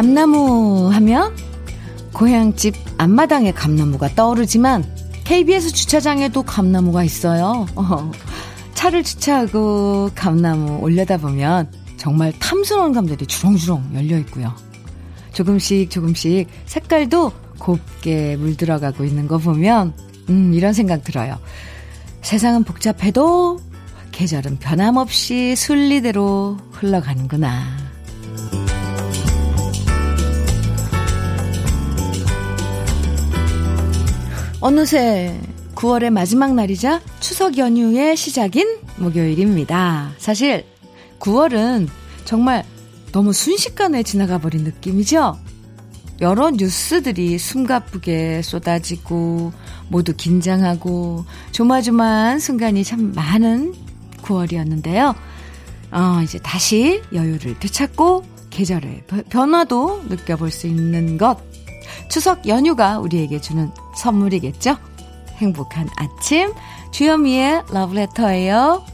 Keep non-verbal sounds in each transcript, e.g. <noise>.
감나무 하면 고향집 앞마당에 감나무가 떠오르지만 KBS 주차장에도 감나무가 있어요. 어, 차를 주차하고 감나무 올려다 보면 정말 탐스러운 감들이 주렁주렁 열려 있고요. 조금씩 조금씩 색깔도 곱게 물들어가고 있는 거 보면 음, 이런 생각 들어요. 세상은 복잡해도 계절은 변함없이 순리대로 흘러가는구나. 어느새 9월의 마지막 날이자 추석 연휴의 시작인 목요일입니다. 사실 9월은 정말 너무 순식간에 지나가 버린 느낌이죠? 여러 뉴스들이 숨가쁘게 쏟아지고 모두 긴장하고 조마조마한 순간이 참 많은 9월이었는데요. 어, 이제 다시 여유를 되찾고 계절의 변화도 느껴볼 수 있는 것. 추석 연휴가 우리에게 주는 선물이겠죠? 행복한 아침, 주현미의 러브레터예요.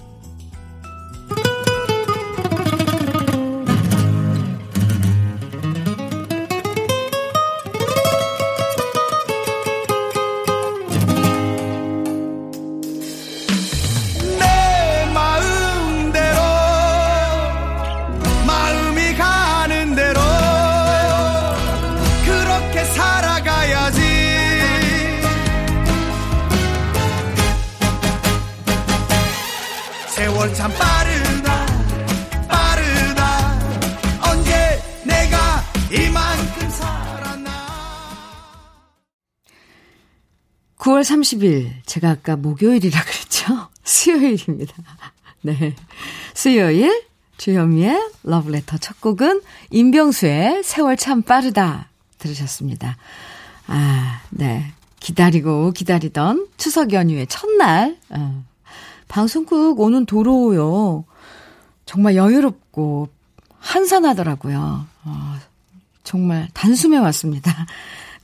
30일, 제가 아까 목요일이라 그랬죠? <laughs> 수요일입니다. 네. 수요일, 주현미의 러브레터 첫 곡은 임병수의 세월 참 빠르다 들으셨습니다. 아, 네. 기다리고 기다리던 추석 연휴의 첫날, 어, 방송국 오는 도로요. 정말 여유롭고 한산하더라고요. 어, 정말 단숨에 왔습니다.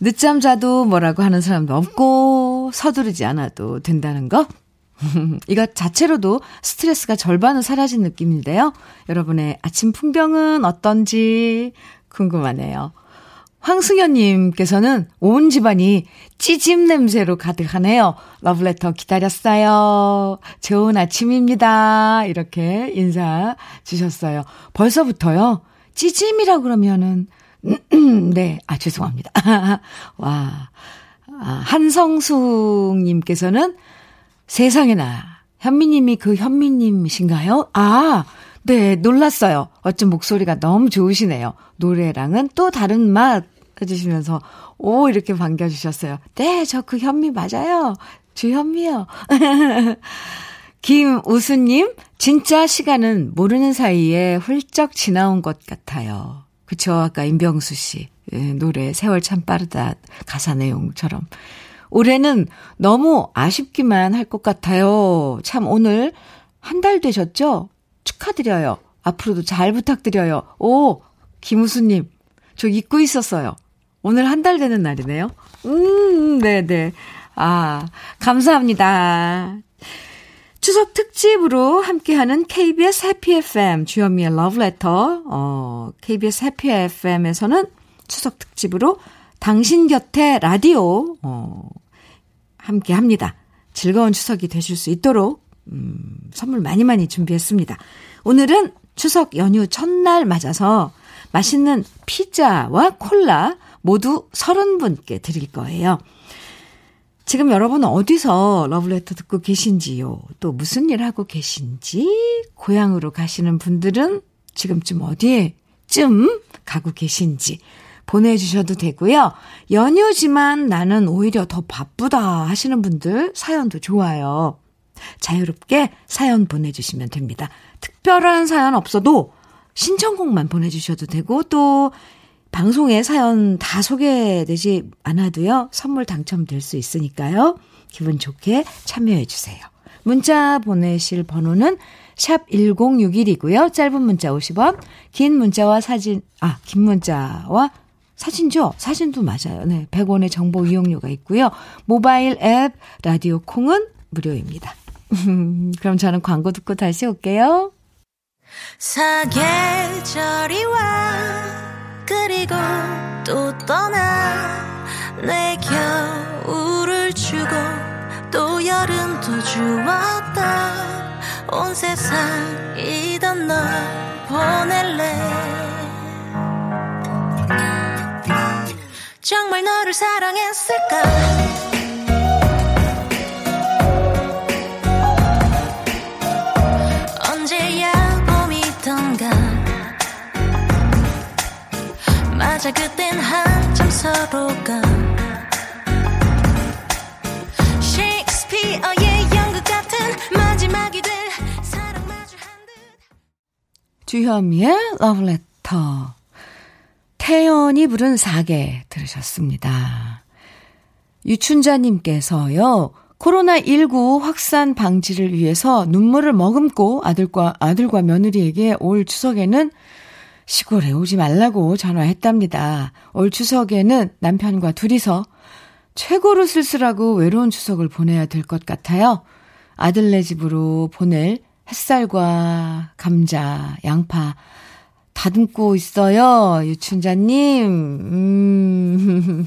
늦잠 자도 뭐라고 하는 사람도 없고 서두르지 않아도 된다는 거. <laughs> 이것 자체로도 스트레스가 절반은 사라진 느낌인데요. 여러분의 아침 풍경은 어떤지 궁금하네요. 황승현님께서는 온 집안이 찌짐 냄새로 가득하네요. 러브레터 기다렸어요. 좋은 아침입니다. 이렇게 인사 주셨어요. 벌써부터요. 찌짐이라 그러면은 <clears throat> 네, 아, 죄송합니다. <laughs> 와. 아, 한성숙님께서는 세상에나, 현미님이 그 현미님이신가요? 아, 네, 놀랐어요. 어쩜 목소리가 너무 좋으시네요. 노래랑은 또 다른 맛 해주시면서, 오, 이렇게 반겨주셨어요. 네, 저 그 현미 맞아요. 주현미요. <laughs> 김우수님, 진짜 시간은 모르는 사이에 훌쩍 지나온 것 같아요. 그쵸. 아까 임병수 씨 예, 노래 세월 참 빠르다 가사 내용처럼. 올해는 너무 아쉽기만 할 것 같아요. 참 오늘 한 달 되셨죠? 축하드려요. 앞으로도 잘 부탁드려요. 오, 김우수님. 저 잊고 있었어요. 오늘 한 달 되는 날이네요. 음, 네네. 네. 아, 감사합니다. 추석 특집으로 함께하는 KBS 해피 FM 주현미의 러브레터 어, KBS 해피 FM에서는 추석 특집으로 당신 곁에 라디오 어, 함께합니다. 즐거운 추석이 되실 수 있도록 음, 선물 많이 많이 준비했습니다. 오늘은 추석 연휴 첫날 맞아서 맛있는 피자와 콜라 모두 30분께 드릴 거예요. 지금 여러분 어디서 러브레터 듣고 계신지요? 또 무슨 일 하고 계신지? 고향으로 가시는 분들은 지금쯤 어디에쯤 가고 계신지 보내주셔도 되고요. 연휴지만 나는 오히려 더 바쁘다 하시는 분들 사연도 좋아요. 자유롭게 사연 보내주시면 됩니다. 특별한 사연 없어도 신청곡만 보내주셔도 되고 또 방송에 사연 다 소개되지 않아도요, 선물 당첨될 수 있으니까요. 기분 좋게 참여해 주세요. 문자 보내실 번호는 샵 1061이고요. 짧은 문자 50원, 긴 문자와 사진, 아, 긴 문자와 사진죠? 사진도 맞아요. 네. 100원의 정보 이용료가 있고요. 모바일 앱 라디오 콩은 무료입니다. <laughs> 그럼 저는 광고 듣고 다시 올게요. 사계절이 와 그리고 또 떠나 내 겨울을 주고 또 여름도 주었다. 온 세상이던 널 보낼래. 정말 너를 사랑했을까 맞아 그땐 한참 서로가 셰익스피어의 연극 같은 마지막이 될 사랑 마주 한 듯 주현미의 러브레터 태연이 부른 사계 들으셨습니다. 유춘자님께서요. 코로나19 확산 방지를 위해서 눈물을 머금고 아들과, 아들과 며느리에게 올 추석에는 시골에 오지 말라고 전화했답니다. 올 추석에는 남편과 둘이서 최고로 쓸쓸하고 외로운 추석을 보내야 될 것 같아요. 아들네 집으로 보낼 햇살과 감자, 양파 다듬고 있어요. 유춘자님. 음,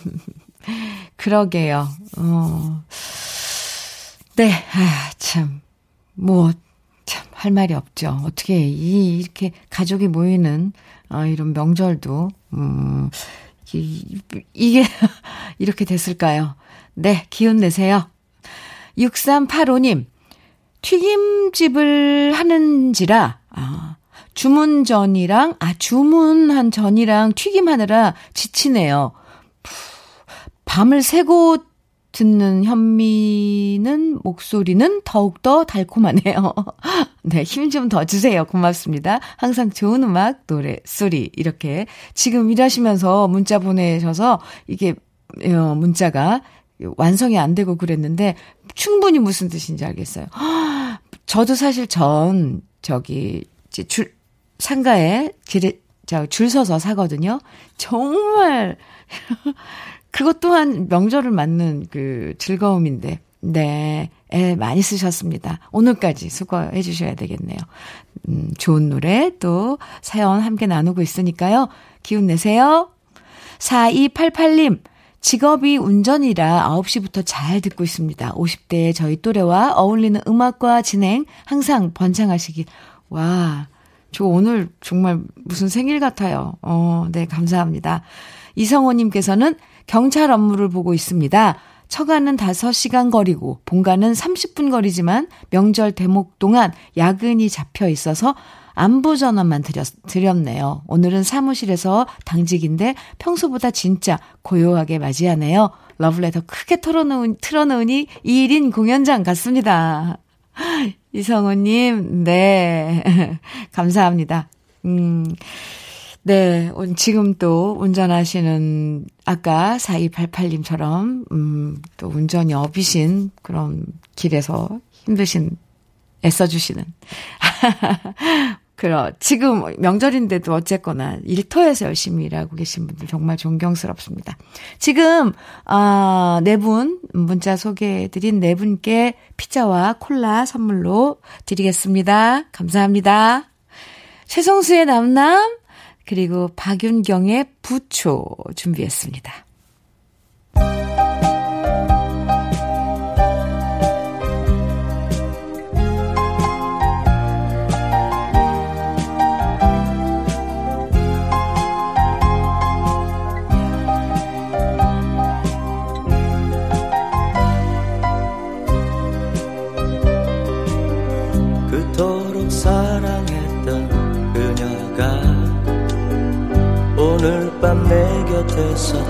<laughs> 그러게요. 어. 네, 아, 참. 뭐, 참, 할 말이 없죠. 어떻게, 이, 이렇게 가족이 모이는, 어, 이런 명절도, 음, 이, 이게, <laughs> 이렇게 됐을까요? 네, 기운 내세요. 6385님, 튀김집을 하는지라, 아, 주문 전이랑, 아, 주문한 전이랑 튀김하느라 지치네요. 밤을 새고 듣는 현미는 목소리는 더욱더 달콤하네요. <laughs> 네, 힘 좀 더 주세요. 고맙습니다. 항상 좋은 음악, 노래, 소리, 이렇게 지금 일하시면서 문자 보내셔서 이게, 어, 문자가 완성이 안 되고 그랬는데 충분히 무슨 뜻인지 알겠어요. <gasps> 저도 사실 전, 저기, 줄, 상가에 길에, 저, 줄 서서 사거든요. 정말, 그것 또한 명절을 맞는 그 즐거움인데, 네. 애 많이 쓰셨습니다. 오늘까지 수고해 주셔야 되겠네요. 음, 좋은 노래 또 사연 함께 나누고 있으니까요. 기운 내세요. 4288님, 직업이 운전이라 9시부터 잘 듣고 있습니다. 50대의 저희 또래와 어울리는 음악과 진행 항상 번창하시길. 와, 저 오늘 정말 무슨 생일 같아요. 어, 네, 감사합니다. 이성호님께서는 경찰 업무를 보고 있습니다. 처가는 5시간 거리고 본가는 30분 거리지만 명절 대목 동안 야근이 잡혀 있어서 안부 전화만 드렸, 드렸네요. 오늘은 사무실에서 당직인데 평소보다 진짜 고요하게 맞이하네요. 러블레터 크게 털어놓은, 틀어놓으니 2인 공연장 같습니다. <laughs> 이성우님, 네. <laughs> 감사합니다. 음, 네, 지금 또 운전하시는 아까 4288님처럼 음, 또 운전이 업이신 그런 길에서 힘드신 애써주시는 <laughs> 그럼 지금 명절인데도 어쨌거나 일터에서 열심히 일하고 계신 분들 정말 존경스럽습니다. 지금 아, 네 분 문자 소개해드린 네 분께 피자와 콜라 선물로 드리겠습니다. 감사합니다. 최성수의 남남 그리고 박윤경의 부초 준비했습니다.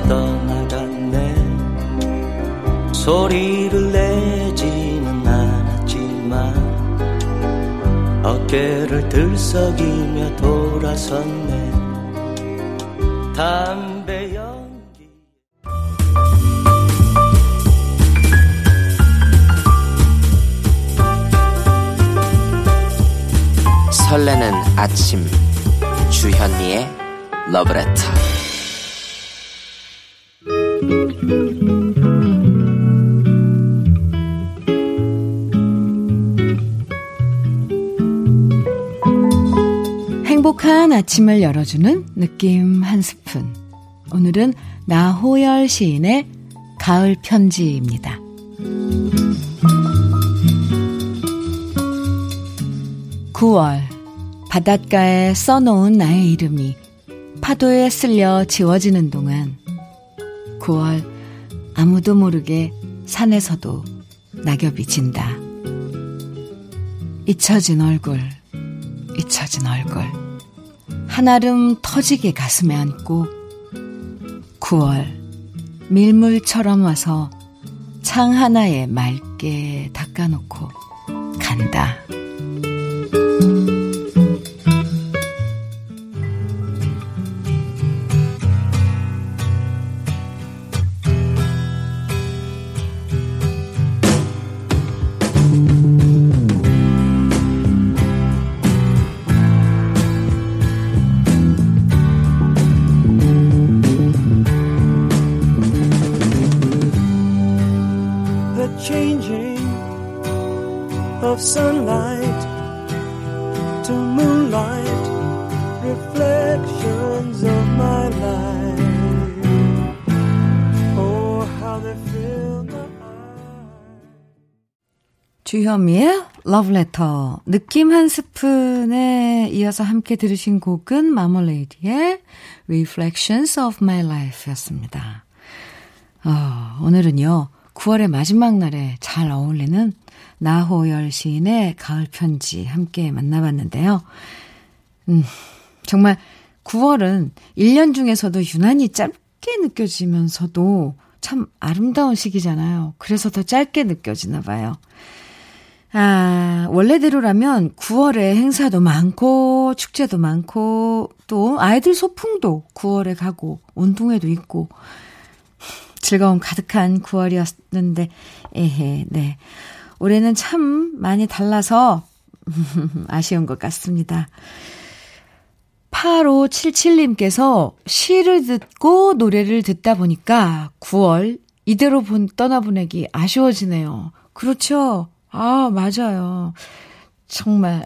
떠나갔네. 소리를 내지는 않았지만 어깨를 들썩이며 돌아섰네. 담배 연기. 설레는 아침 주현미의 러브레터 행복한 아침을 열어주는 느낌 한 스푼. 오늘은 나호열 시인의 가을 편지입니다. 9월 바닷가에 써놓은 나의 이름이 파도에 쓸려 지워지는 동안 9월 아무도 모르게 산에서도 낙엽이 진다. 잊혀진 얼굴, 잊혀진 얼굴. 한아름 터지게 가슴에 안고 9월 밀물처럼 와서 창 하나에 맑게 닦아놓고 간다. Changing of sunlight to moonlight, reflections of my life. Oh, how they fill my eyes. 주현미의 러브레터 느낌 한 스푼에 이어서 함께 들으신 곡은 마멀레이디의 Reflections of My Life 였습니다. 어, 오늘은요 9월의 마지막 날에 잘 어울리는 나호열 시인의 가을 편지 함께 만나봤는데요. 음, 정말 9월은 1년 중에서도 유난히 짧게 느껴지면서도 참 아름다운 시기잖아요. 그래서 더 짧게 느껴지나 봐요. 아, 원래대로라면 9월에 행사도 많고, 축제도 많고, 또 아이들 소풍도 9월에 가고, 운동회도 있고, 즐거움 가득한 9월이었는데, 에헤, 네. 올해는 참 많이 달라서, <laughs> 아쉬운 것 같습니다. 8577님께서 시를 듣고 노래를 듣다 보니까 9월 이대로 본 떠나보내기 아쉬워지네요. 그렇죠. 아, 맞아요. 정말.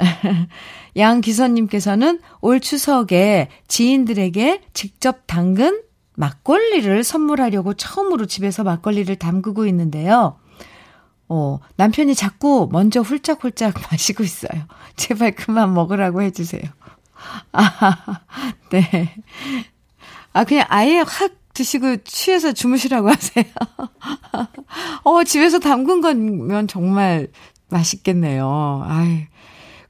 <laughs> 양기선님께서는 올 추석에 지인들에게 직접 담근 막걸리를 선물하려고 처음으로 집에서 막걸리를 담그고 있는데요. 어, 남편이 자꾸 먼저 훌쩍훌쩍 <laughs> 마시고 있어요. 제발 그만 먹으라고 해주세요. <laughs> 아, <laughs> 네. 아, 그냥 아예 확 드시고 취해서 주무시라고 하세요. 어, 집에서 담근 거면 정말 맛있겠네요. 아이,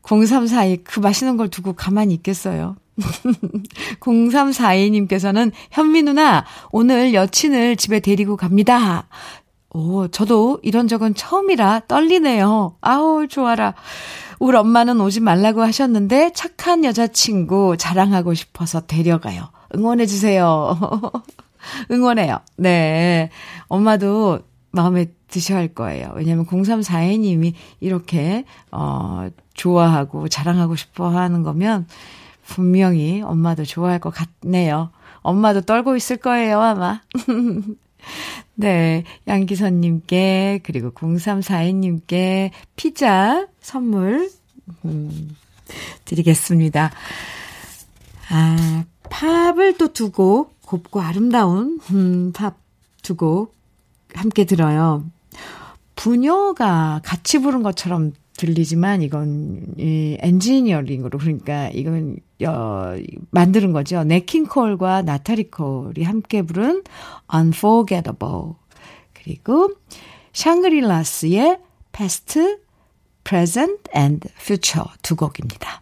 0342, 그 맛있는 걸 두고 가만히 있겠어요. <laughs> 0342님께서는 현미 누나, 오늘 여친을 집에 데리고 갑니다. 오, 저도 이런 적은 처음이라 떨리네요. 아우, 좋아라. 우리 엄마는 오지 말라고 하셨는데 착한 여자친구 자랑하고 싶어서 데려가요. 응원해주세요. <laughs> 응원해요. 네. 엄마도 마음에 드셔야 할 거예요. 왜냐면 0342님이 이렇게, 어, 좋아하고 자랑하고 싶어 하는 거면 분명히 엄마도 좋아할 것 같네요. 엄마도 떨고 있을 거예요, 아마. <laughs> 네. 양기선님께, 그리고 0342님께 피자 선물, 음, 드리겠습니다. 아, 팝을 또 두 곡, 곱고 아름다운, 음, 팝두 곡 함께 들어요. 부녀가 같이 부른 것처럼 들리지만 이건 이 엔지니어링으로 그러니까 이건 어, 만드는 거죠. 네킹콜과 나타리 콜이 함께 부른 Unforgettable 그리고 샹그릴라스의 Past, Present and Future 두 곡입니다.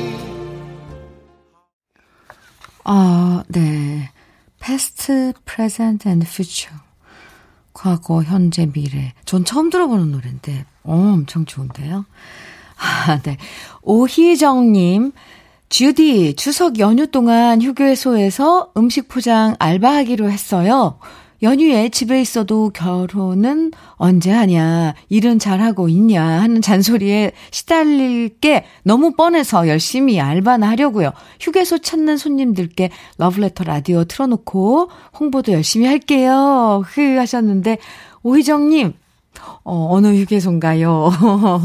아, 네. past, present and future. 과거, 현재, 미래. 전 처음 들어보는 노래인데, 어, 엄청 좋은데요. 아, 네. 오희정님, 주디, 추석 연휴 동안 휴게소에서 음식 포장 알바하기로 했어요. 연휴에 집에 있어도 결혼은 언제 하냐, 일은 잘하고 있냐 하는 잔소리에 시달릴 게 너무 뻔해서 열심히 알바나 하려고요. 휴게소 찾는 손님들께 러브레터 라디오 틀어놓고 홍보도 열심히 할게요. 흐 하셨는데, 오희정님, 어, 어느 휴게소인가요?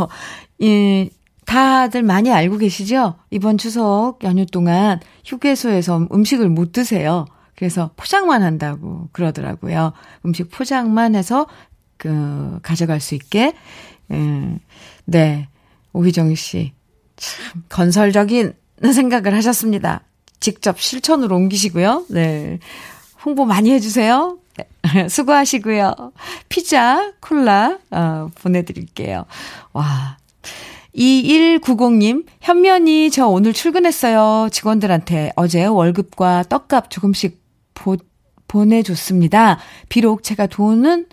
<laughs> 예, 다들 많이 알고 계시죠? 이번 추석 연휴 동안 휴게소에서 음식을 못 드세요. 그래서 포장만 한다고 그러더라고요. 음식 포장만 해서 그 가져갈 수 있게. 음, 네. 오희정 씨. 참 건설적인 생각을 하셨습니다. 직접 실천으로 옮기시고요. 네. 홍보 많이 해 주세요. 네. <laughs> 수고하시고요. 피자, 콜라, 어, 보내 드릴게요. 와. 2190님, 현면이 저 오늘 출근했어요. 직원들한테 어제 월급과 떡값 조금씩 보, 보내줬습니다. 비록 제가 돈은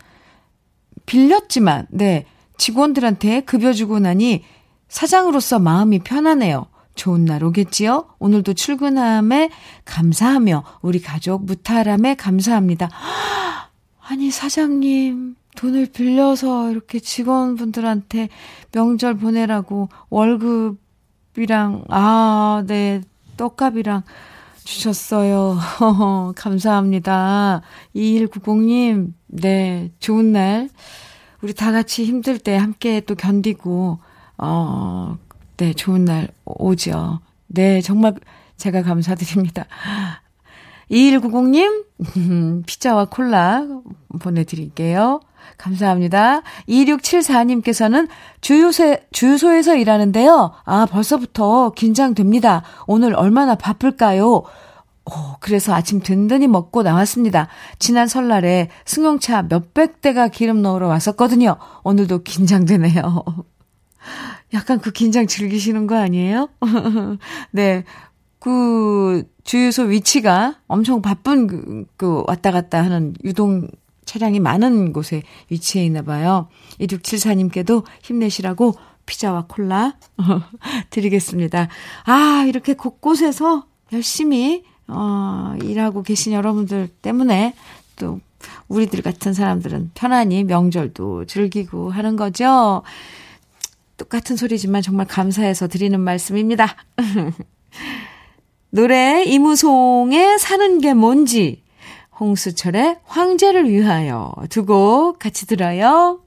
빌렸지만, 네, 직원들한테 급여 주고 나니 사장으로서 마음이 편하네요. 좋은 날 오겠지요? 오늘도 출근함에 감사하며 우리 가족 무탈함에 감사합니다. 아니, 사장님, 돈을 빌려서 이렇게 직원분들한테 명절 보내라고 월급이랑, 아, 네, 떡값이랑 주셨어요. <laughs> 감사합니다. 2190님, 네, 좋은 날. 우리 다 같이 힘들 때 함께 또 견디고, 어, 네, 좋은 날 오죠. 네, 정말 제가 감사드립니다. 2190님, <laughs> 피자와 콜라 보내드릴게요. 감사합니다. 2674님께서는 주유소, 주유소에서 일하는데요. 아, 벌써부터 긴장됩니다. 오늘 얼마나 바쁠까요? 오, 그래서 아침 든든히 먹고 나왔습니다. 지난 설날에 승용차 몇백 대가 기름 넣으러 왔었거든요. 오늘도 긴장되네요. <laughs> 약간 그 긴장 즐기시는 거 아니에요? <laughs> 네. 그 주유소 위치가 엄청 바쁜 그, 그 왔다 갔다 하는 유동 차량이 많은 곳에 위치해 있나 봐요. 2674님께도 힘내시라고 피자와 콜라 <laughs> 드리겠습니다. 아, 이렇게 곳곳에서 열심히 어, 일하고 계신 여러분들 때문에 또 우리들 같은 사람들은 편안히 명절도 즐기고 하는 거죠. 똑같은 소리지만 정말 감사해서 드리는 말씀입니다. <laughs> 노래 이무송의 사는 게 뭔지 홍수철의 황제를 위하여 두 곡 같이 들어요.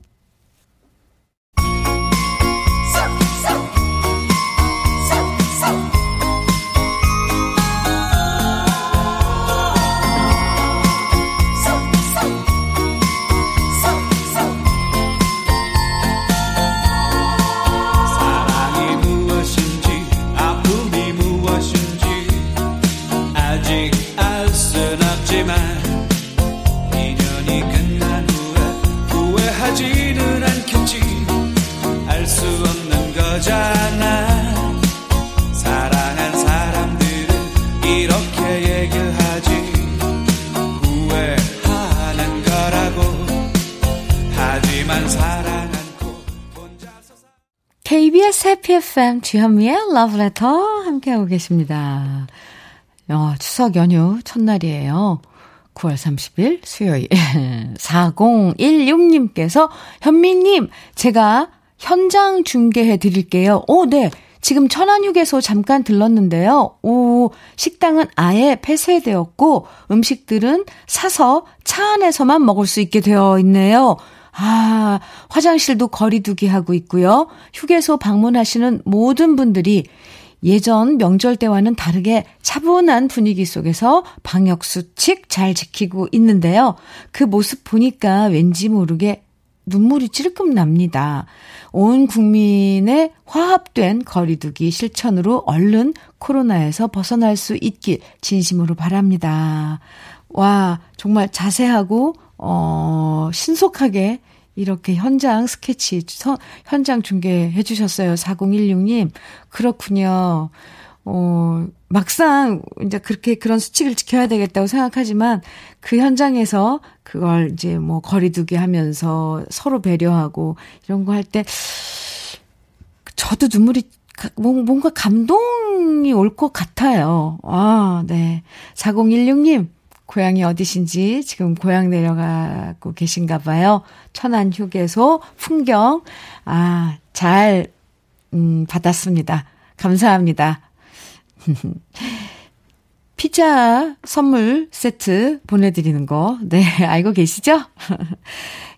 KBS 해피 FM 주현미의 러브레터 함께하고 계십니다. 어, 추석 연휴 첫날이에요. 9월 30일 수요일 <laughs> 4016님께서 현미님 제가 현장 중계해 드릴게요. 오, 네. 지금 천안휴게소 잠깐 들렀는데요. 오, 식당은 아예 폐쇄되었고 음식들은 사서 차 안에서만 먹을 수 있게 되어 있네요. 아, 화장실도 거리두기 하고 있고요. 휴게소 방문하시는 모든 분들이 예전 명절 때와는 다르게 차분한 분위기 속에서 방역수칙 잘 지키고 있는데요. 그 모습 보니까 왠지 모르게 눈물이 찔끔 납니다. 온 국민의 화합된 거리두기 실천으로 얼른 코로나에서 벗어날 수 있길 진심으로 바랍니다. 와, 정말 자세하고, 어, 신속하게 이렇게 현장 스케치, 서, 현장 중계해 주셨어요. 4016님. 그렇군요. 어, 막상 이제 그렇게 그런 수칙을 지켜야 되겠다고 생각하지만 그 현장에서 그걸 이제 뭐 거리두기 하면서 서로 배려하고 이런 거 할 때 저도 눈물이 뭔가 감동이 올 것 같아요. 아, 네. 4016님, 고향이 어디신지 지금 고향 내려가고 계신가 봐요. 천안 휴게소 풍경. 아, 잘, 음, 받았습니다. 감사합니다. <laughs> 피자 선물 세트 보내드리는 거, 네, <laughs> 알고 계시죠? <laughs>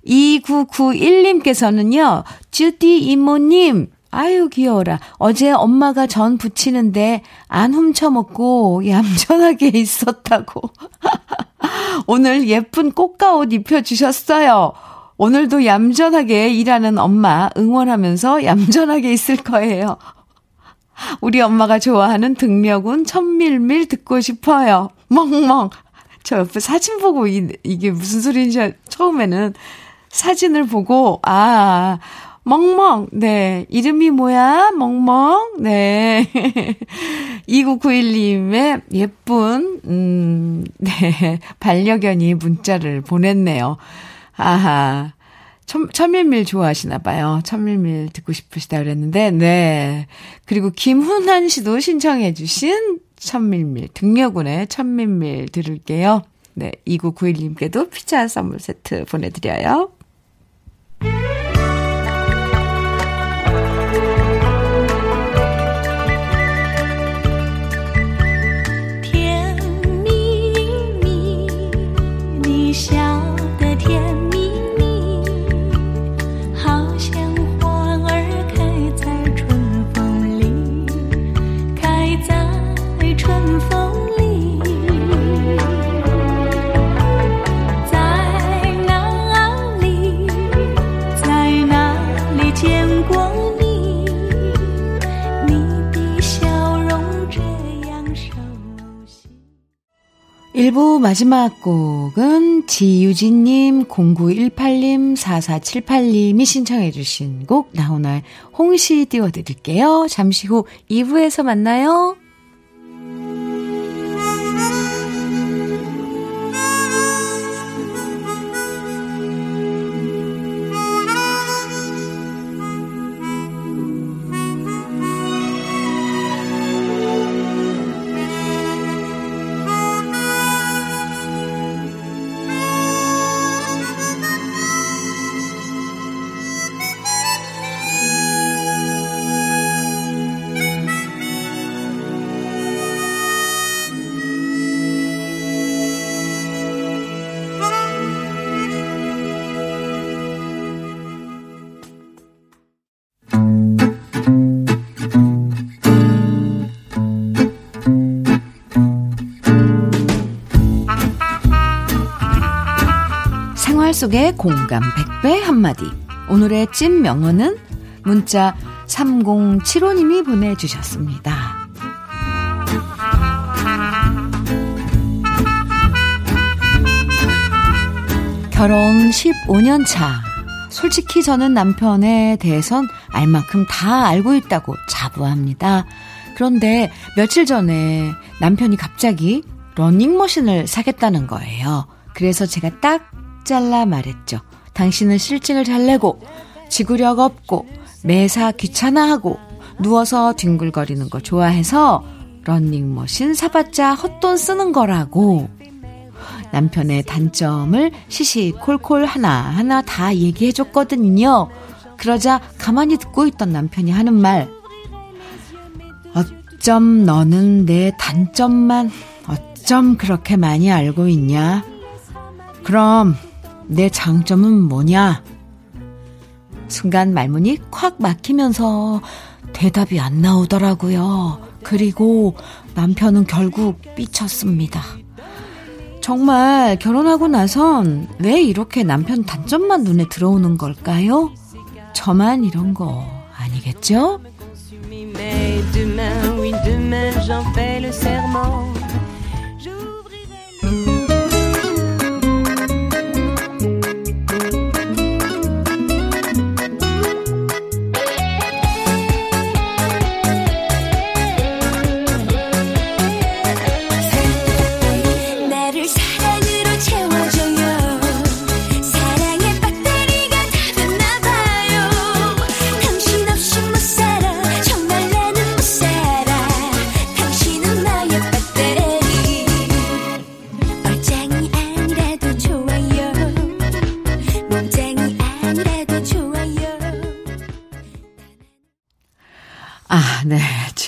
2991님께서는요, 쭈디 이모님, 아유, 귀여워라. 어제 엄마가 전 부치는데 안 훔쳐먹고 얌전하게 <laughs> 있었다고. <laughs> 오늘 예쁜 꽃가옷 입혀주셨어요. 오늘도 얌전하게 일하는 엄마 응원하면서 얌전하게 있을 거예요. <laughs> 우리 엄마가 좋아하는 등려군 천밀밀 듣고 싶어요. 멍멍. 저 옆에 사진 보고 이, 이게 무슨 소리인지 처음에는 사진을 보고, 아, 멍멍. 네. 이름이 뭐야? 멍멍. 네. <laughs> 2991님의 예쁜, 음, 네. 반려견이 문자를 보냈네요. 아하. 천, 천밀밀 좋아하시나 봐요. 천밀밀 듣고 싶으시다 그랬는데, 네. 그리고 김훈한 씨도 신청해주신 천밀밀, 등려군의 천밀밀 들을게요. 네. 2991님께도 피자 선물 세트 보내드려요. 笑 1부 마지막 곡은 지유진님, 0918님, 4478님이 신청해주신 곡 나훈아의 홍시 띄워드릴게요. 잠시 후 2부에서 만나요. 속의 공감 100배 한마디. 오늘의 찐 명언은 문자 3075님이 보내주셨습니다. 결혼 15년 차. 솔직히 저는 남편에 대해선 알 만큼 다 알고 있다고 자부합니다. 그런데 며칠 전에 남편이 갑자기 러닝머신을 사겠다는 거예요. 그래서 제가 딱 잘라 말했죠. 당신은 실증을 잘 내고 지구력 없고 매사 귀찮아하고 누워서 뒹굴거리는 거 좋아해서 러닝머신 사봤자 헛돈 쓰는 거라고. 남편의 단점을 시시콜콜 하나하나 다 얘기해줬거든요. 그러자 가만히 듣고 있던 남편이 하는 말. 어쩜 너는 내 단점만 어쩜 그렇게 많이 알고 있냐? 그럼 내 장점은 뭐냐? 순간 말문이 콱 막히면서 대답이 안 나오더라고요. 그리고 남편은 결국 삐쳤습니다. 정말 결혼하고 나선 왜 이렇게 남편 단점만 눈에 들어오는 걸까요? 저만 이런 거 아니겠죠?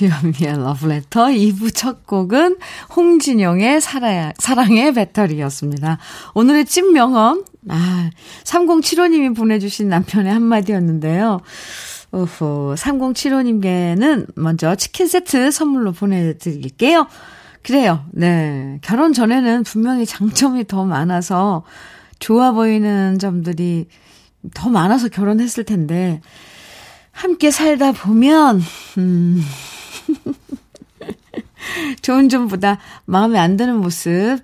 주현미의 러브레터 2부 첫 곡은 홍진영의 사랑, 사랑의 배터리였습니다. 오늘의 찐명언, 아, 3075님이 보내주신 남편의 한마디였는데요. 오호, 3075님께는 먼저 치킨 세트 선물로 보내드릴게요. 그래요. 네. 결혼 전에는 분명히 장점이 더 많아서 좋아 보이는 점들이 더 많아서 결혼했을 텐데, 함께 살다 보면, 음, <laughs> 좋은 점보다 마음에 안 드는 모습,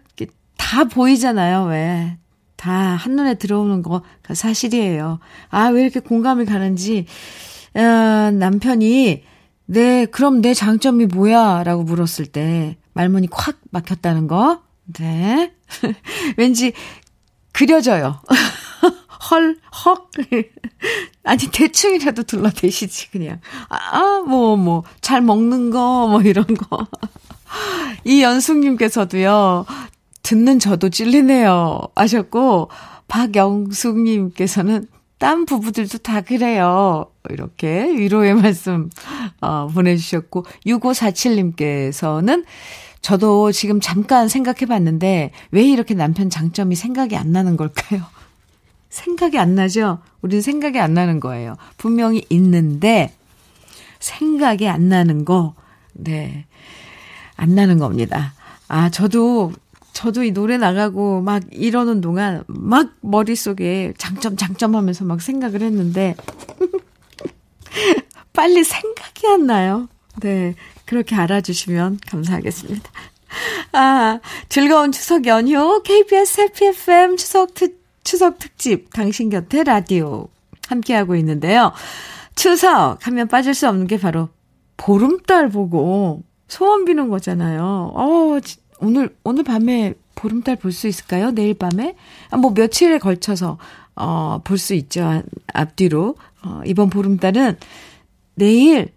다 보이잖아요, 왜. 다 한눈에 들어오는 거그 사실이에요. 아, 왜 이렇게 공감이 가는지, 어, 남편이, 네, 그럼 내 장점이 뭐야? 라고 물었을 때, 말문이 콱 막혔다는 거. 네. <laughs> 왠지 그려져요. <laughs> 헐, 헉. <laughs> 아니, 대충이라도 둘러대시지, 그냥. 아, 뭐, 뭐, 잘 먹는 거, 뭐, 이런 거. <laughs> 이 연숙님께서도요, 듣는 저도 찔리네요. 하셨고, 박영숙님께서는 딴 부부들도 다 그래요. 이렇게 위로의 말씀, 어, 보내주셨고, 6547님께서는 저도 지금 잠깐 생각해 봤는데, 왜 이렇게 남편 장점이 생각이 안 나는 걸까요? 생각이 안 나죠? 우린 생각이 안 나는 거예요. 분명히 있는데, 생각이 안 나는 거, 네. 안 나는 겁니다. 아, 저도, 저도 이 노래 나가고 막 이러는 동안 막 머릿속에 장점, 장점 하면서 막 생각을 했는데, <laughs> 빨리 생각이 안 나요. 네. 그렇게 알아주시면 감사하겠습니다. 아, 즐거운 추석 연휴, KBS 해피 FM 추석 특, 추석 특집, 당신 곁에 라디오. 함께하고 있는데요. 추석 하면 빠질 수 없는 게 바로 보름달 보고 소원 비는 거잖아요. 어, 오늘, 오늘 밤에 보름달 볼 수 있을까요? 내일 밤에? 아, 뭐 며칠에 걸쳐서, 어, 볼 수 있죠. 앞뒤로. 어, 이번 보름달은 내일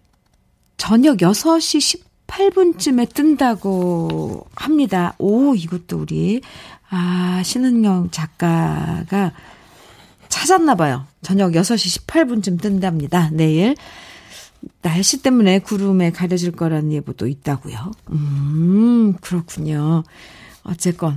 저녁 6시 18분쯤에 뜬다고 합니다. 오, 이것도 우리, 아, 신은영 작가가 찾았나 봐요. 저녁 6시 18분쯤 뜬답니다. 내일. 날씨 때문에 구름에 가려질 거라는 예보도 있다고요. 음, 그렇군요. 어쨌건.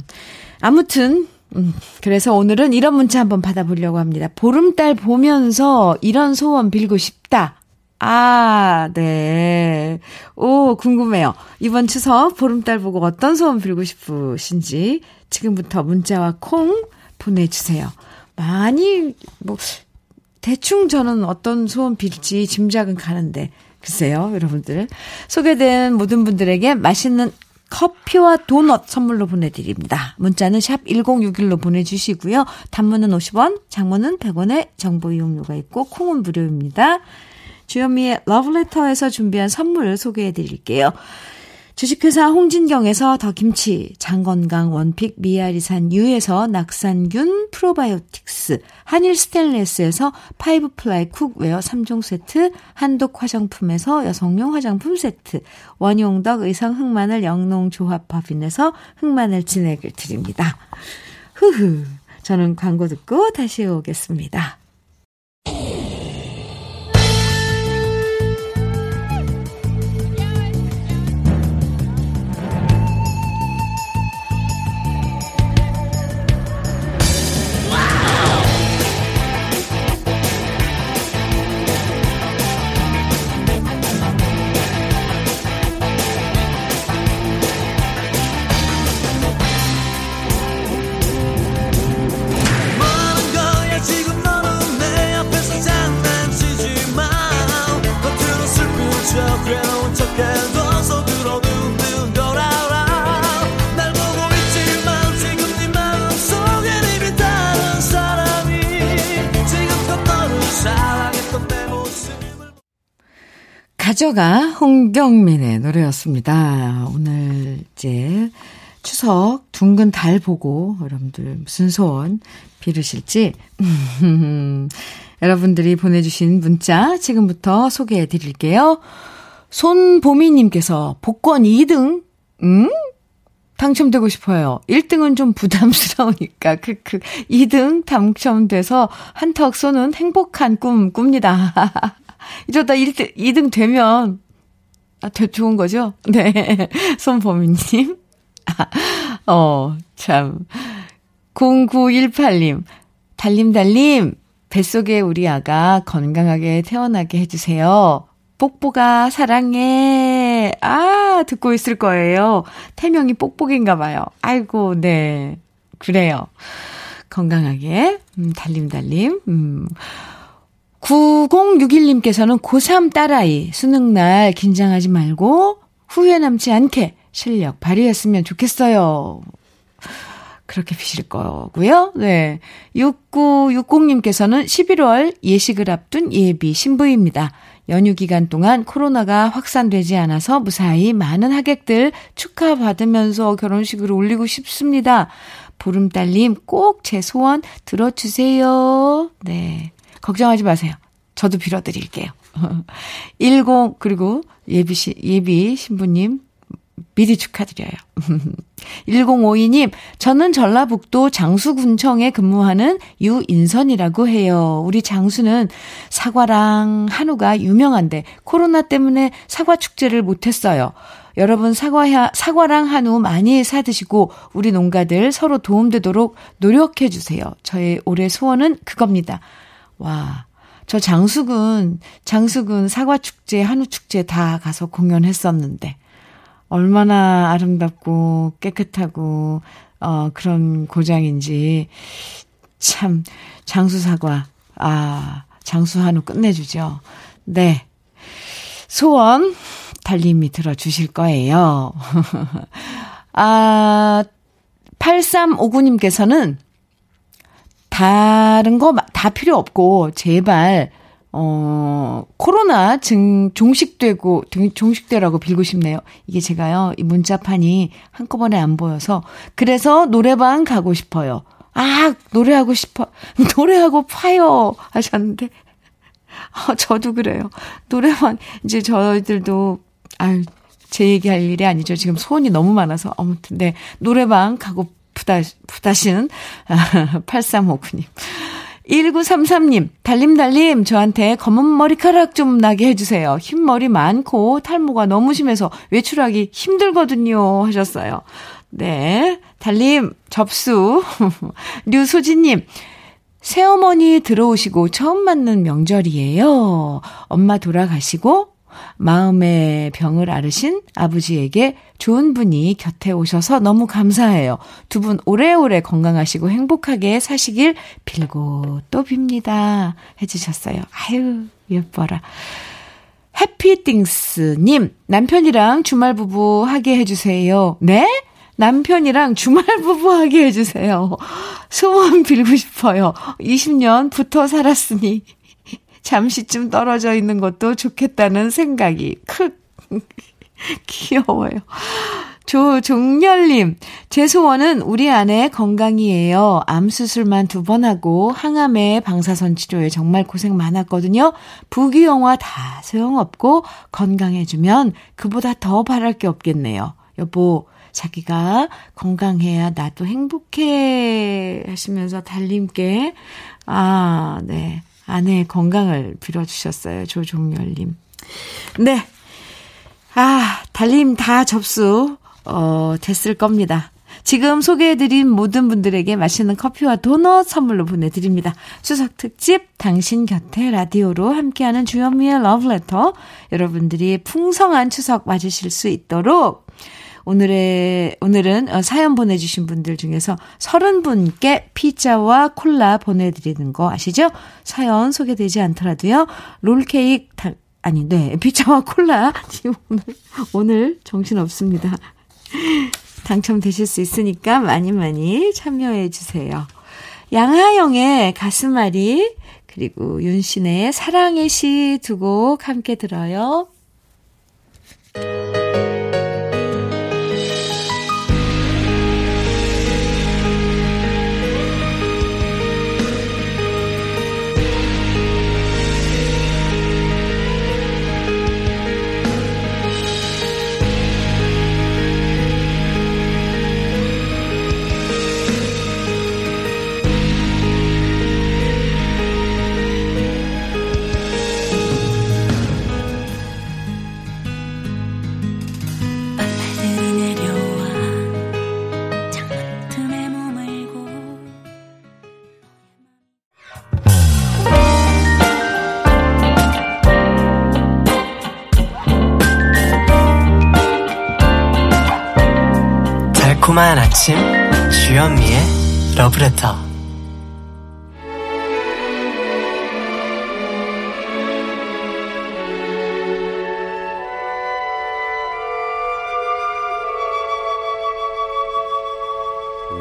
아무튼, 음, 그래서 오늘은 이런 문자 한번 받아보려고 합니다. 보름달 보면서 이런 소원 빌고 싶다. 아, 네. 오, 궁금해요. 이번 추석 보름달 보고 어떤 소원 빌고 싶으신지 지금부터 문자와 콩 보내주세요. 많이, 뭐, 대충 저는 어떤 소원 빌지 짐작은 가는데, 글쎄요, 여러분들. 소개된 모든 분들에게 맛있는 커피와 도넛 선물로 보내드립니다. 문자는 샵 1061로 보내주시고요. 단문은 50원, 장문은 100원의 정보 이용료가 있고, 콩은 무료입니다. 주현미의 러브레터에서 준비한 선물 소개해 드릴게요. 주식회사 홍진경에서 더김치, 장건강 one pick 미아리산 유에서 낙산균 프로바이오틱스, 한일 스텐레스에서 five ply cookware 3종 세트, 한독 화장품에서 여성용 화장품 세트, 원용덕 의성 흑마늘 영농조합 법인에서 흑마늘 진액을 드립니다. 흐흐. 저는 광고 듣고 다시 오겠습니다. 가져가 홍경민의 노래였습니다. 오늘 이제 추석 둥근 달 보고 여러분들 무슨 소원 빌으실지 <laughs> 여러분들이 보내주신 문자 지금부터 소개해 드릴게요. 손보미님께서 복권 2등 음? 당첨되고 싶어요. 1등은 좀 부담스러우니까 <laughs> 크크 2등 당첨돼서 한턱 쏘는 행복한 꿈 꿉니다. <laughs> 이러다 1등, 2등 되면 아, 더 좋은 거죠? <laughs> 네. 손보미님. <laughs> 어, 참. 0918님. 달림달림. 뱃속에 우리 아가 건강하게 태어나게 해주세요. 뽁뽁아, 사랑해. 아, 듣고 있을 거예요. 태명이 뽁뽁인가 봐요. 아이고, 네. 그래요. 건강하게, 음, 달림달림, 음. 9061님께서는 고3 딸아이, 수능날 긴장하지 말고 후회 남지 않게 실력 발휘했으면 좋겠어요. 그렇게 비실 거고요. 네. 6960님께서는 11월 예식을 앞둔 예비 신부입니다. 연휴 기간 동안 코로나가 확산되지 않아서 무사히 많은 하객들 축하받으면서 결혼식을 올리고 싶습니다. 보름달님 꼭 제 소원 들어주세요. 네. 걱정하지 마세요. 저도 빌어드릴게요. <laughs> 10, 그리고 예비, 시, 예비 신부님 미리 축하드려요. <laughs> 1052님, 저는 전라북도 장수군청에 근무하는 유인선이라고 해요. 우리 장수는 사과랑 한우가 유명한데 코로나 때문에 사과 축제를 못했어요. 여러분 사과 사과랑 한우 많이 사 드시고 우리 농가들 서로 도움되도록 노력해 주세요. 저의 올해 소원은 그겁니다. 와. 저 장수군 장수군 사과 축제, 한우 축제 다 가서 공연했었는데 얼마나 아름답고 깨끗하고 어 그런 고장인지 참 장수 사과 아 장수 한우 끝내주죠. 네 소원 달님이 들어주실 거예요. <laughs> 아 8359님께서는 다른 거 다 필요 없고 제발 어, 코로나 증, 종식되고, 종식되라고 빌고 싶네요. 이게 제가요, 이 문자판이 한꺼번에 안 보여서. 그래서 노래방 가고 싶어요. 아, 노래하고 싶어. <laughs> 노래하고 파요. 하셨는데. <laughs> 어, 저도 그래요. 노래방, 이제 저희들도, 아유, 제 얘기할 일이 아니죠. 지금 소원이 너무 많아서. 아무튼, 네. 노래방 가고 푸다, 푸다시는 <laughs> 8359님. 1933님, 달림달림, 저한테 검은 머리카락 좀 나게 해주세요. 흰머리 많고 탈모가 너무 심해서 외출하기 힘들거든요. 하셨어요. 네. 달림, 접수. <laughs> 류소진님, 새어머니 들어오시고 처음 맞는 명절이에요. 엄마 돌아가시고 마음의 병을 앓으신 아버지에게 좋은 분이 곁에 오셔서 너무 감사해요. 두 분 오래오래 건강하시고 행복하게 사시길 빌고 또 빕니다. 해주셨어요. 아유, 예뻐라. 해피띵스님, 남편이랑 주말 부부 하게 해주세요. 네? 남편이랑 주말 <laughs> 부부 하게 해주세요. 소원 빌고 싶어요. 20년 붙어 살았으니 잠시쯤 떨어져 있는 것도 좋겠다는 생각이 크 <laughs> 귀여워요. 조종렬님, 제 소원은 우리 아내 건강이에요. 암 수술만 두 번 하고 항암에 방사선 치료에 정말 고생 많았거든요. 부귀영화 다 소용없고 건강해주면 그보다 더 바랄 게 없겠네요. 여보, 자기가 건강해야 나도 행복해 하시면서 달님께 아, 네. 아내의 건강을 빌어주셨어요. 조종열님. 네. 아, 달림 다 접수, 어, 됐을 겁니다. 지금 소개해드린 모든 분들에게 맛있는 커피와 도넛 선물로 보내드립니다. 추석 특집 당신 곁에 라디오로 함께하는 주현미의 러브레터. 여러분들이 풍성한 추석 맞으실 수 있도록 오늘의, 오늘은 어, 사연 보내주신 분들 중에서 30분께 피자와 콜라 보내드리는 거 아시죠? 사연 소개되지 않더라도요, 롤케이크, 다, 아니, 네, 피자와 콜라. 오늘, 오늘 정신 없습니다. 당첨되실 수 있으니까 많이 많이 참여해 주세요. 양하영의 가슴앓이, 그리고 윤신의 사랑의 시 두 곡 함께 들어요. 달콤한 아침 주현미의 러브레터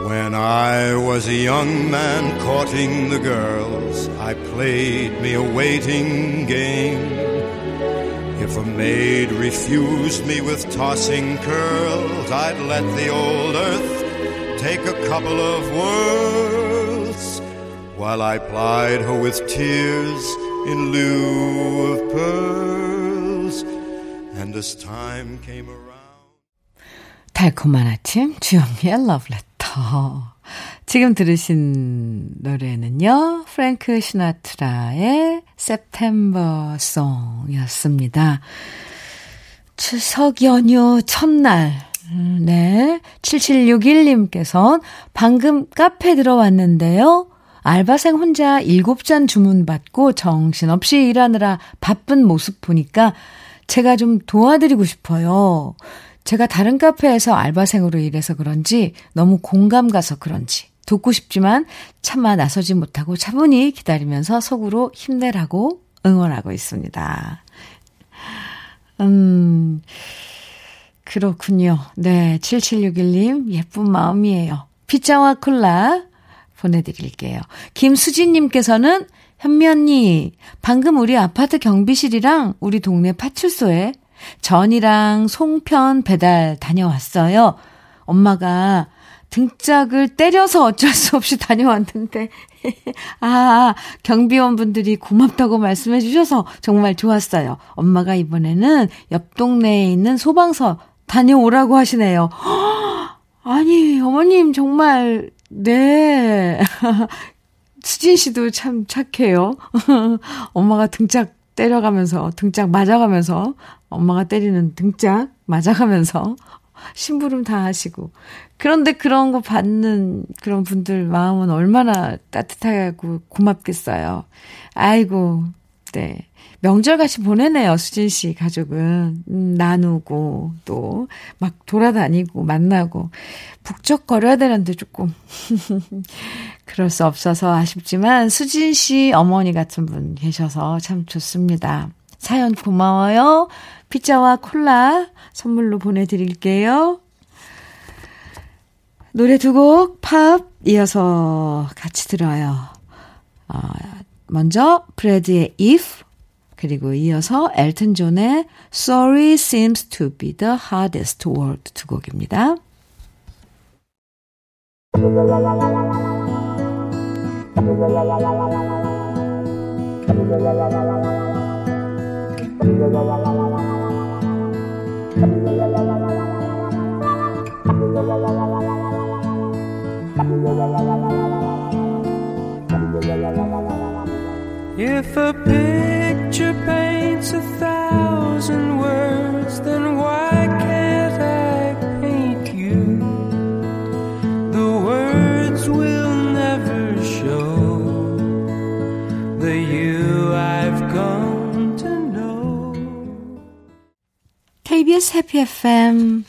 When I was a young man courting the girls, I played me a waiting game. If a maid refused me with tossing curls, I'd let the old earth take a couple of whirls while I plied her with tears in lieu of pearls. And as time came around, 달콤한 아침 주현미의 러브레터 지금 들으신 노래는요 프랭크 시나트라의 September Song이었습니다. 추석 연휴 첫날 음, 네 7761님께서 방금 카페 들어왔는데요. 알바생 혼자 7잔 주문받고 정신없이 일하느라 바쁜 모습 보니까 제가 좀 도와드리고 싶어요. 제가 다른 카페에서 알바생으로 일해서 그런지 너무 공감 가서 그런지 돕고 싶지만 차마 나서지 못하고 차분히 기다리면서 속으로 힘내라고 응원하고 있습니다. 음, 그렇군요. 네, 7761님 예쁜 마음이에요. 피자와 콜라 보내드릴게요. 김수진님께서는 현미 언니, 방금 우리 아파트 경비실이랑 우리 동네 파출소에 전이랑 송편 배달 다녀왔어요. 엄마가 등짝을 때려서 어쩔 수 없이 다녀왔는데, <laughs> 아, 경비원 분들이 고맙다고 말씀해 주셔서 정말 좋았어요. 엄마가 이번에는 옆 동네에 있는 소방서 다녀오라고 하시네요. <gasps> 아니, 어머님 정말, 네. <laughs> 수진 씨도 참 착해요. <laughs> 엄마가 등짝 때려가면서, 등짝 맞아가면서, 엄마가 때리는 등짝 맞아가면서, 심부름 다 하시고. 그런데 그런 거 받는 그런 분들 마음은 얼마나 따뜻하고 고맙겠어요. 아이고, 네. 명절 같이 보내네요, 수진 씨 가족은. 음, 나누고, 또, 막 돌아다니고, 만나고. 북적거려야 되는데 조금. <laughs> 그럴 수 없어서 아쉽지만, 수진 씨 어머니 같은 분 계셔서 참 좋습니다. 사연 고마워요. 피자와 콜라 선물로 보내드릴게요. 노래 두 곡 팝 이어서 같이 들어요. 어, 먼저 브래드의 If 그리고 이어서 엘튼 존의 Sorry Seems to be the Hardest Word 두 곡입니다. <laughs> If a picture paints a thousand words, then why KBS 해피 FM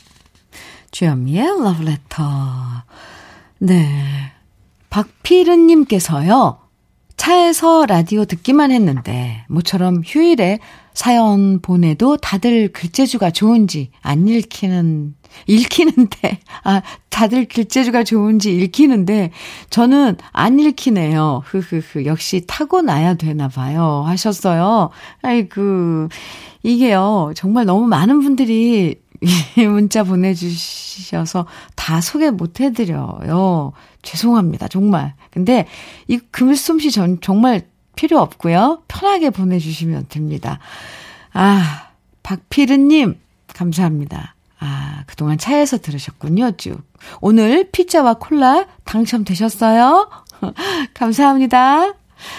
주현미의 러브레터 네. 박피르님께서요 차에서 라디오 듣기만 했는데 모처럼 휴일에 사연 보내도 다들 글재주가 좋은지 안 읽히는 읽히는데 아 다들 글재주가 좋은지 읽히는데 저는 안 읽히네요. 흐흐흐. 역시 타고 나야 되나 봐요. 하셨어요. 아이고 이게요 정말 너무 많은 분들이 <laughs> 문자 보내주셔서 다 소개 못 해드려요. 죄송합니다, 정말. 근데 이 글솜씨 전 정말 필요 없고요. 편하게 보내주시면 됩니다. 아, 박피르님, 감사합니다. 아, 그동안 차에서 들으셨군요, 쭉. 오늘 피자와 콜라 당첨되셨어요? <laughs> 감사합니다.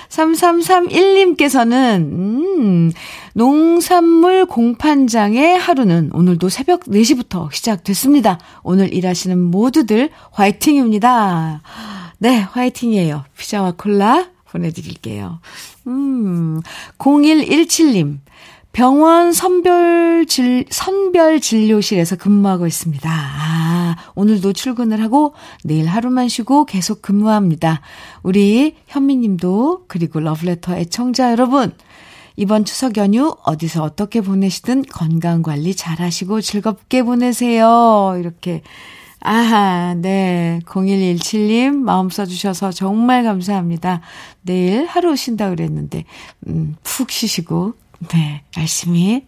3331님께서는, 음, 농산물 공판장의 하루는 오늘도 새벽 4시부터 시작됐습니다. 오늘 일하시는 모두들 화이팅입니다. 네, 화이팅이에요. 피자와 콜라 보내드릴게요. 음, 0117님. 병원 선별 진료실에서 근무하고 있습니다. 아, 오늘도 출근을 하고 내일 하루만 쉬고 계속 근무합니다. 우리 현미 님도 그리고 러브레터 애청자 여러분, 이번 추석 연휴 어디서 어떻게 보내시든 건강 관리 잘 하시고 즐겁게 보내세요. 이렇게. 아하, 네. 0117님 마음 써주셔서 정말 감사합니다. 내일 하루 쉰다 그랬는데, 음, 푹 쉬시고, 네. 열심히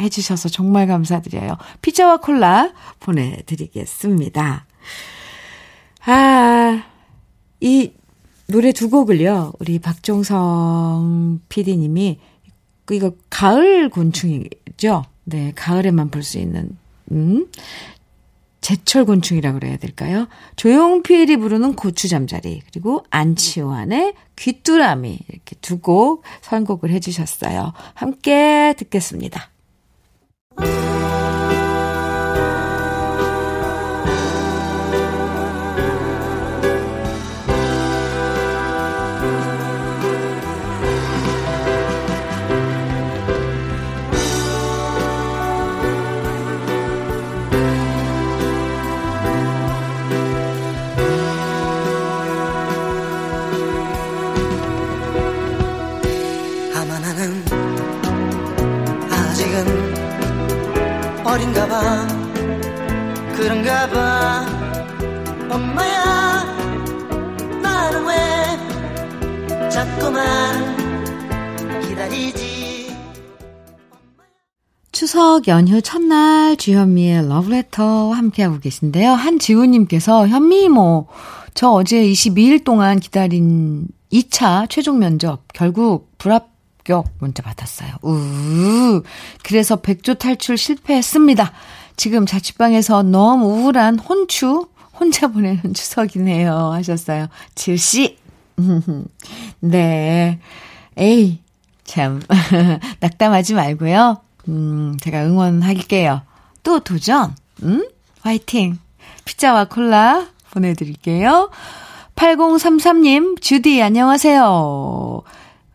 해주셔서 정말 감사드려요. 피자와 콜라 보내드리겠습니다. 아, 이 노래 두 곡을요, 우리 박종성 PD님이, 이거 가을 곤충이죠? 네, 가을에만 볼 수 있는, 음, 제철 곤충이라고 그래야 될까요? 조용필이 부르는 고추 잠자리, 그리고 안치환의 귀뚜라미, 이렇게 두 곡 선곡을 해주셨어요. 함께 듣겠습니다. 어린가 봐. 그런가 봐. 엄마야 나는 왜 자꾸만 기다리지? 추석 연휴 첫날 주현미의 러브레터 함께하고 계신데요. 한지우님께서 현미 뭐, 저 어제 22일 동안 기다린 2차 최종 면접 결국 불합 격 문자 받았어요. 우 그래서 백조 탈출 실패했습니다. 지금 자취방에서 너무 우울한 혼추 혼자 보내는 <laughs> 추석이네요 하셨어요. 지우씨 <laughs> 네 에이 참 <laughs> 낙담하지 말고요. 음, 제가 응원할게요. 또 도전, 음? 화이팅! 피자와 콜라 보내 드릴게요. 8033님, 주디, 안녕하세요.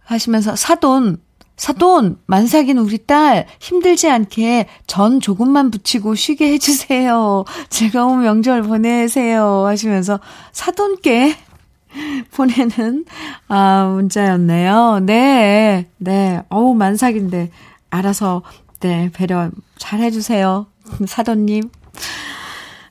하시면서 사돈, 사돈, 만삭인 우리 딸, 힘들지 않게 전 조금만 붙이고 쉬게 해주세요. <laughs> 즐거운 명절 보내세요. 하시면서 사돈께 <laughs> 보내는, 아, 문자였네요. 네, 네. 어우, 만삭인데. 알아서, 네, 배려 잘 해주세요. <laughs> 사돈님.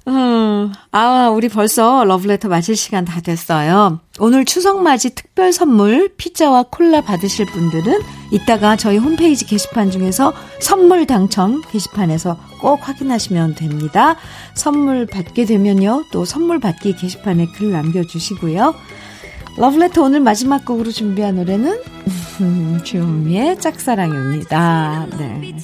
음, 아, 우리 벌써 러브레터 마칠 시간 다 됐어요. 오늘 추석 맞이 특별 선물 피자와 콜라 받으실 분들은 이따가 저희 홈페이지 게시판 중에서 선물 당첨 게시판에서 꼭 확인하시면 됩니다. 선물 받게 되면요. 또 선물 받기 게시판에 글 남겨주시고요. 러브레터 오늘 마지막 곡으로 준비한 노래는 <laughs> 주현미의 짝사랑입니다. 네.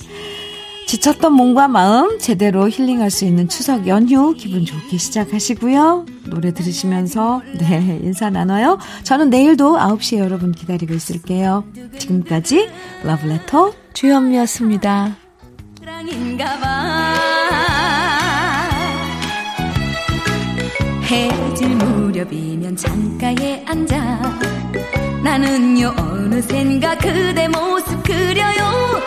지쳤던 몸과 마음 제대로 힐링할 수 있는 추석 연휴 기분 좋게 시작하시고요. 노래 들으시면서 네 인사 나눠요. 저는 내일도 9시에 여러분 기다리고 있을게요. 지금까지 러브레터 주현미였습니다. 사랑인가 봐 해질 무렵이면 창가에 앉아 나는요 어느샌가 그대 모습 그려요